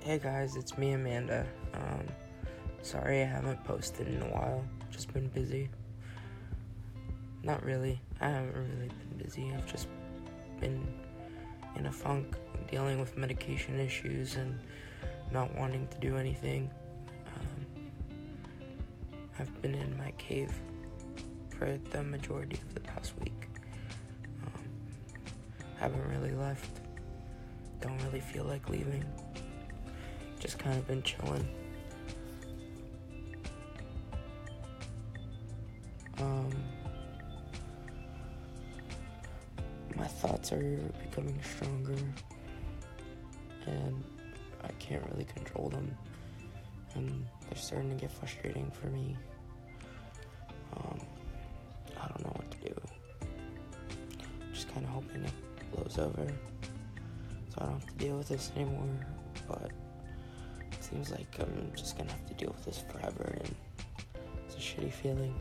Hey guys, it's me, Amanda. Um, sorry I haven't posted in a while. Just been busy. Not really. I haven't really been busy. I've just been in a funk, dealing with medication issues and not wanting to do anything. Um, I've been in my cave for the majority of the past week. Um, haven't really left. Don't really feel like leaving. Just kind of been chilling. Um, my thoughts are becoming stronger, and I can't really control them, and they're starting to get frustrating for me. Um, I don't know what to do. Just kind of hoping it blows over, so I don't have to deal with this anymore. But seems like I'm just gonna have to deal with this forever, and it's a shitty feeling.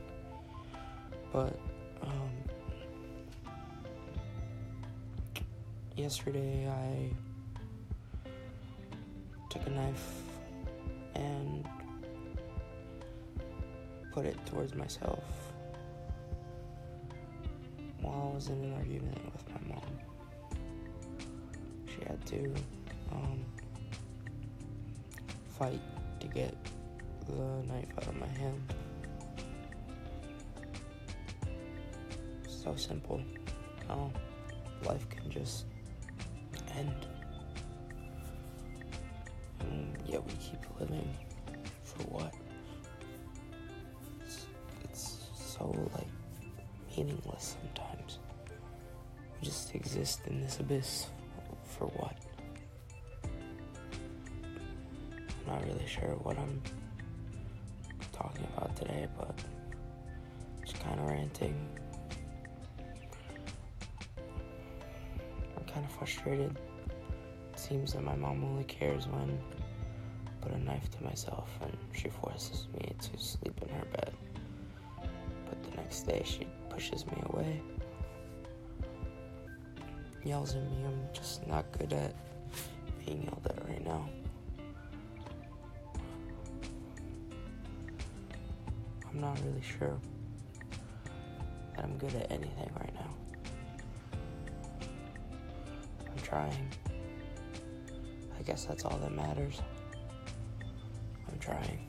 But um, yesterday I took a knife and put it towards myself while I was in an argument with my mom. She had to um, fight to get the knife out of my hand. So simple how life can just end. And yet we keep living for what? It's, it's so like meaningless sometimes. We just exist in this abyss for what? Not really sure what I'm talking about today, but just kind of ranting. I'm kind of frustrated. It seems that my mom only cares when I put a knife to myself and she forces me to sleep in her bed. But the next day she pushes me away. Yells at me. I'm just not good at being yelled at right now. I'm not really sure that I'm good at anything right now. I'm trying. I guess that's all that matters. I'm trying.